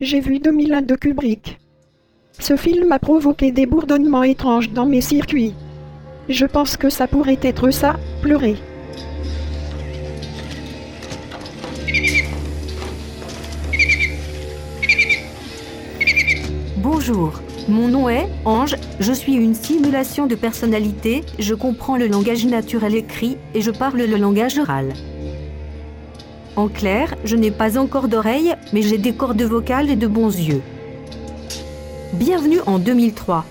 J'ai vu 2001 de Kubrick. Ce film a provoqué des bourdonnements étranges dans mes circuits. Je pense que ça pourrait être ça, pleurer. Bonjour, mon nom est Ange, je suis une simulation de personnalité, je comprends le langage naturel écrit et je parle le langage oral. En clair, je n'ai pas encore d'oreilles, mais j'ai des cordes vocales et de bons yeux. Bienvenue en 2003.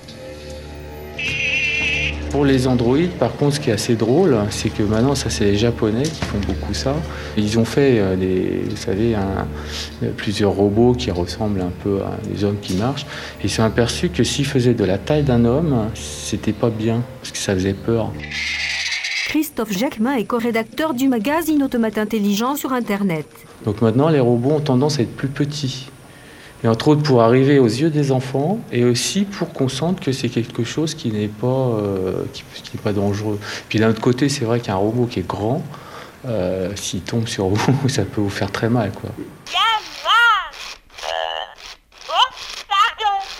Pour les androïdes, par contre, ce qui est assez drôle, c'est que maintenant, ça c'est les Japonais qui font beaucoup ça. Ils ont fait, euh, vous savez, un- plusieurs robots qui ressemblent un peu à des hommes qui marchent. Et ils sont aperçus que s'ils faisaient de la taille d'un homme, c'était pas bien, parce que ça faisait peur. Christophe Jacquemin est co-rédacteur du magazine Automate Intelligent sur Internet. Donc maintenant, les robots ont tendance à être plus petits. Et entre autres pour arriver aux yeux des enfants et aussi pour qu'on sente que c'est quelque chose qui n'est pas, euh, qui, pas dangereux. Puis d'un autre côté, c'est vrai qu'un robot qui est grand, euh, s'il tombe sur vous, ça peut vous faire très mal. Quoi.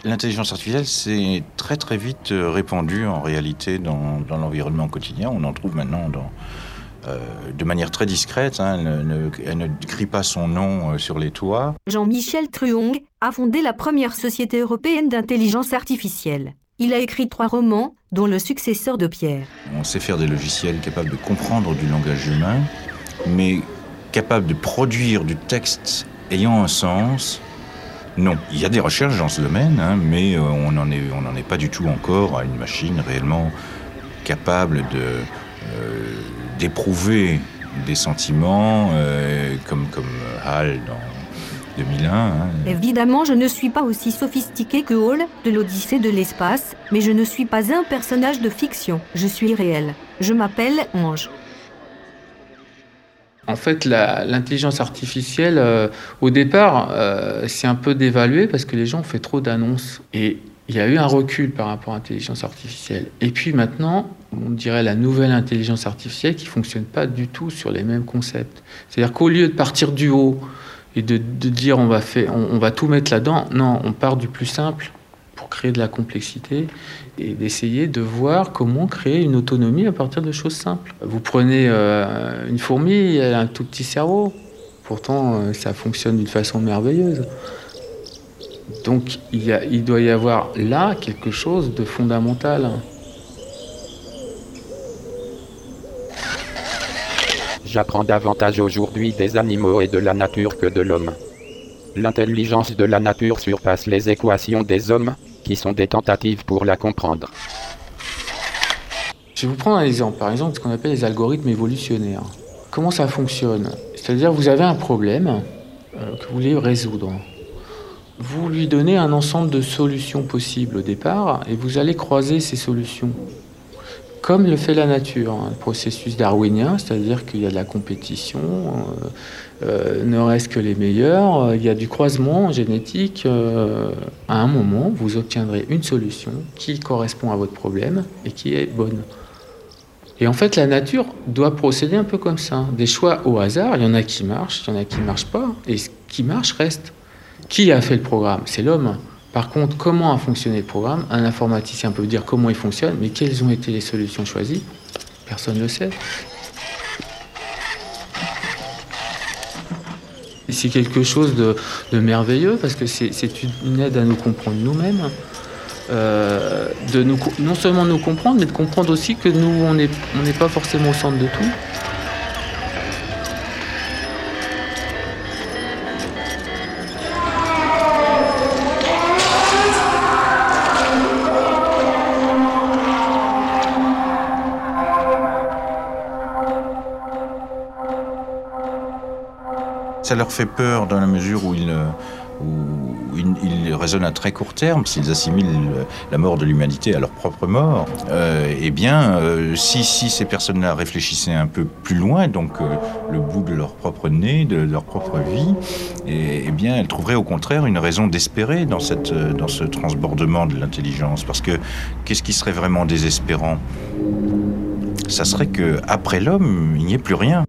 L'intelligence artificielle s'est très très vite euh, répandue en réalité dans, dans l'environnement quotidien. On en trouve maintenant dans, euh, de manière très discrète. hein. Elle, ne, elle ne crie pas son nom euh, sur les toits. Jean-Michel Truong a fondé la première société européenne d'intelligence artificielle. Il a écrit trois romans, dont Le successeur de Pierre. On sait faire des logiciels capables de comprendre du langage humain, mais capables de produire du texte ayant un sens. Non, il y a des recherches dans ce domaine, hein, mais euh, on n'en est, pas du tout encore à une machine réellement capable de euh, d'éprouver des sentiments euh, comme comme Hal dans 2001. hein. Évidemment, je ne suis pas aussi sophistiqué que Hall de l'Odyssée de l'espace, mais je ne suis pas un personnage de fiction. Je suis réel. Je m'appelle Ange. En fait, l'intelligence artificielle, euh, au départ, euh, c'est un peu dévalué parce que les gens ont fait trop d'annonces. Et il y a eu un recul par rapport à l'intelligence artificielle. Et puis maintenant, on dirait la nouvelle intelligence artificielle qui fonctionne pas du tout sur les mêmes concepts. C'est-à-dire qu'au lieu de partir du haut et de, dire on va tout mettre là-dedans, non, on part du plus simple créer de la complexité et d'essayer de voir comment créer une autonomie à partir de choses simples. Vous prenez euh, une fourmi, elle a un tout petit cerveau, pourtant euh, ça fonctionne d'une façon merveilleuse. Donc il, y a- il doit y avoir là quelque chose de fondamental. J'apprends davantage aujourd'hui des animaux et de la nature que de l'homme. L'intelligence de la nature surpasse les équations des hommes, qui sont des tentatives pour la comprendre. Je vais vous prendre un exemple, par exemple ce qu'on appelle les algorithmes évolutionnaires. Comment ça fonctionne? C'est-à-dire vous avez un problème euh, que vous voulez résoudre. Vous lui donnez un ensemble de solutions possibles au départ et vous allez croiser ces solutions. Comme le fait la nature, un processus darwinien, c'est-à-dire qu'il y a de la compétition, euh, euh, ne reste que les meilleurs, euh, il y a du croisement génétique. à un moment, vous obtiendrez une solution qui correspond à votre problème et qui est bonne. Et en fait, la nature doit procéder un peu comme ça. Des choix au hasard, il y en a qui marchent, il y en a qui ne marchent pas, et ce qui marche reste. Qui a fait le programme? C'est l'homme. Par contre, comment a fonctionné le programme Un informaticien peut dire comment il fonctionne, mais quelles ont été les solutions choisies Personne ne le sait. C'est quelque chose de, merveilleux parce que c'est une aide à nous comprendre nous-mêmes. Euh, non seulement nous comprendre, mais de comprendre aussi que nous, on n'est pas forcément au centre de tout. Ça leur fait peur dans la mesure où ils, où raisonnent à très court terme, s'ils assimilent la mort de l'humanité à leur propre mort. Euh, eh bien, euh, si, ces personnes-là réfléchissaient un peu plus loin, donc euh, le bout de leur propre nez, de leur propre vie, eh, eh bien, elles trouveraient au contraire une raison d'espérer euh, dans ce transbordement de l'intelligence. Parce que qu'est-ce qui serait vraiment désespérant? Ça serait que après l'homme, il n'y ait plus rien.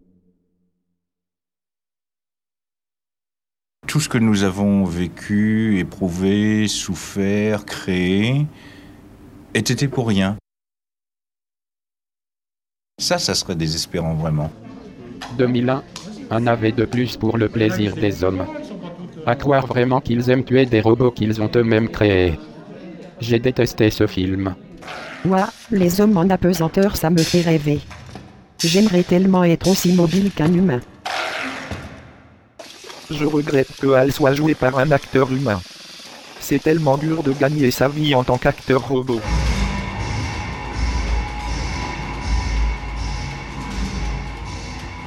Tout ce que nous avons vécu, éprouvé, souffert, créé, ait été pour rien. Ça, ça serait désespérant vraiment. 2001. Un navet de plus pour le plaisir des hommes. À croire vraiment qu'ils aiment tuer des robots qu'ils ont eux-mêmes créés. J'ai détesté ce film. Moi, les hommes en apesanteur, ça me fait rêver. J'aimerais tellement être aussi mobile qu'un humain. Je regrette que Hal soit joué par un acteur humain. C'est tellement dur de gagner sa vie en tant qu'acteur robot.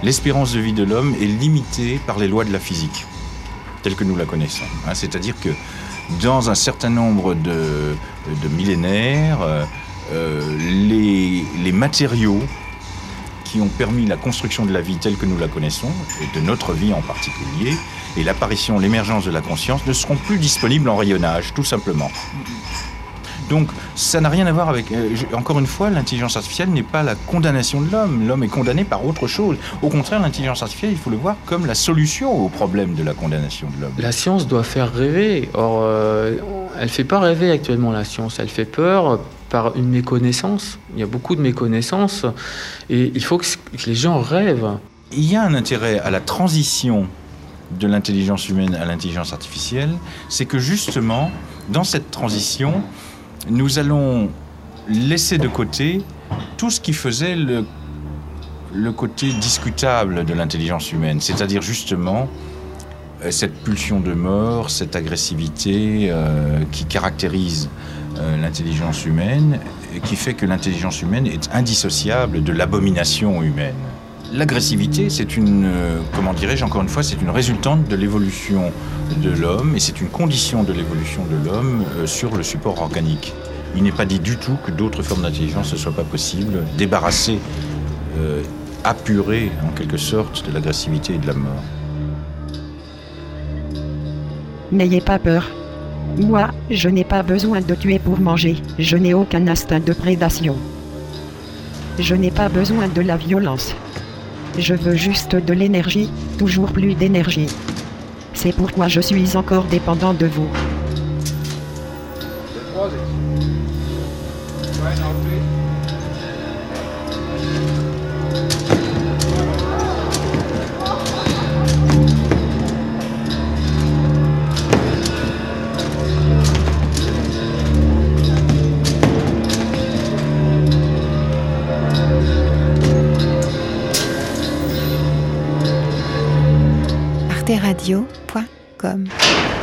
L'espérance de vie de l'homme est limitée par les lois de la physique, telles que nous la connaissons. hein. C'est-à-dire que dans un certain nombre de, millénaires, euh, euh, les matériaux qui ont permis la construction de la vie telle que nous la connaissons, et de notre vie en particulier, et l'apparition, l'émergence de la conscience ne seront plus disponibles en rayonnage, tout simplement. Donc, ça n'a rien à voir avec. euh, encore une fois, l'intelligence artificielle n'est pas la condamnation de l'homme. L'homme est condamné par autre chose. Au contraire, l'intelligence artificielle, il faut le voir comme la solution au problème de la condamnation de l'homme. La science doit faire rêver. Or, euh, elle fait pas rêver actuellement la science. Elle fait peur par une méconnaissance. Il y a beaucoup de méconnaissance et il faut que, les gens rêvent. Il y a un intérêt à la transition de l'intelligence humaine à l'intelligence artificielle, c'est que justement, dans cette transition, nous allons laisser de côté tout ce qui faisait le, côté discutable de l'intelligence humaine, c'est-à-dire justement euh, cette pulsion de mort, cette agressivité euh, qui caractérise l'intelligence humaine, qui fait que l'intelligence humaine est indissociable de l'abomination humaine. L'agressivité, c'est une, euh, comment dirais-je encore une fois, c'est une résultante de l'évolution de l'homme et c'est une condition de l'évolution de l'homme euh, sur le support organique. Il n'est pas dit du tout que d'autres formes d'intelligence ne soient pas possibles, débarrassées, euh, apurées en quelque sorte de l'agressivité et de la mort. N'ayez pas peur. Moi, je n'ai pas besoin de tuer pour manger. Je n'ai aucun instinct de prédation. Je n'ai pas besoin de la violence. Je veux juste de l'énergie, toujours plus d'énergie. C'est pourquoi je suis encore dépendant de vous. arteradio.com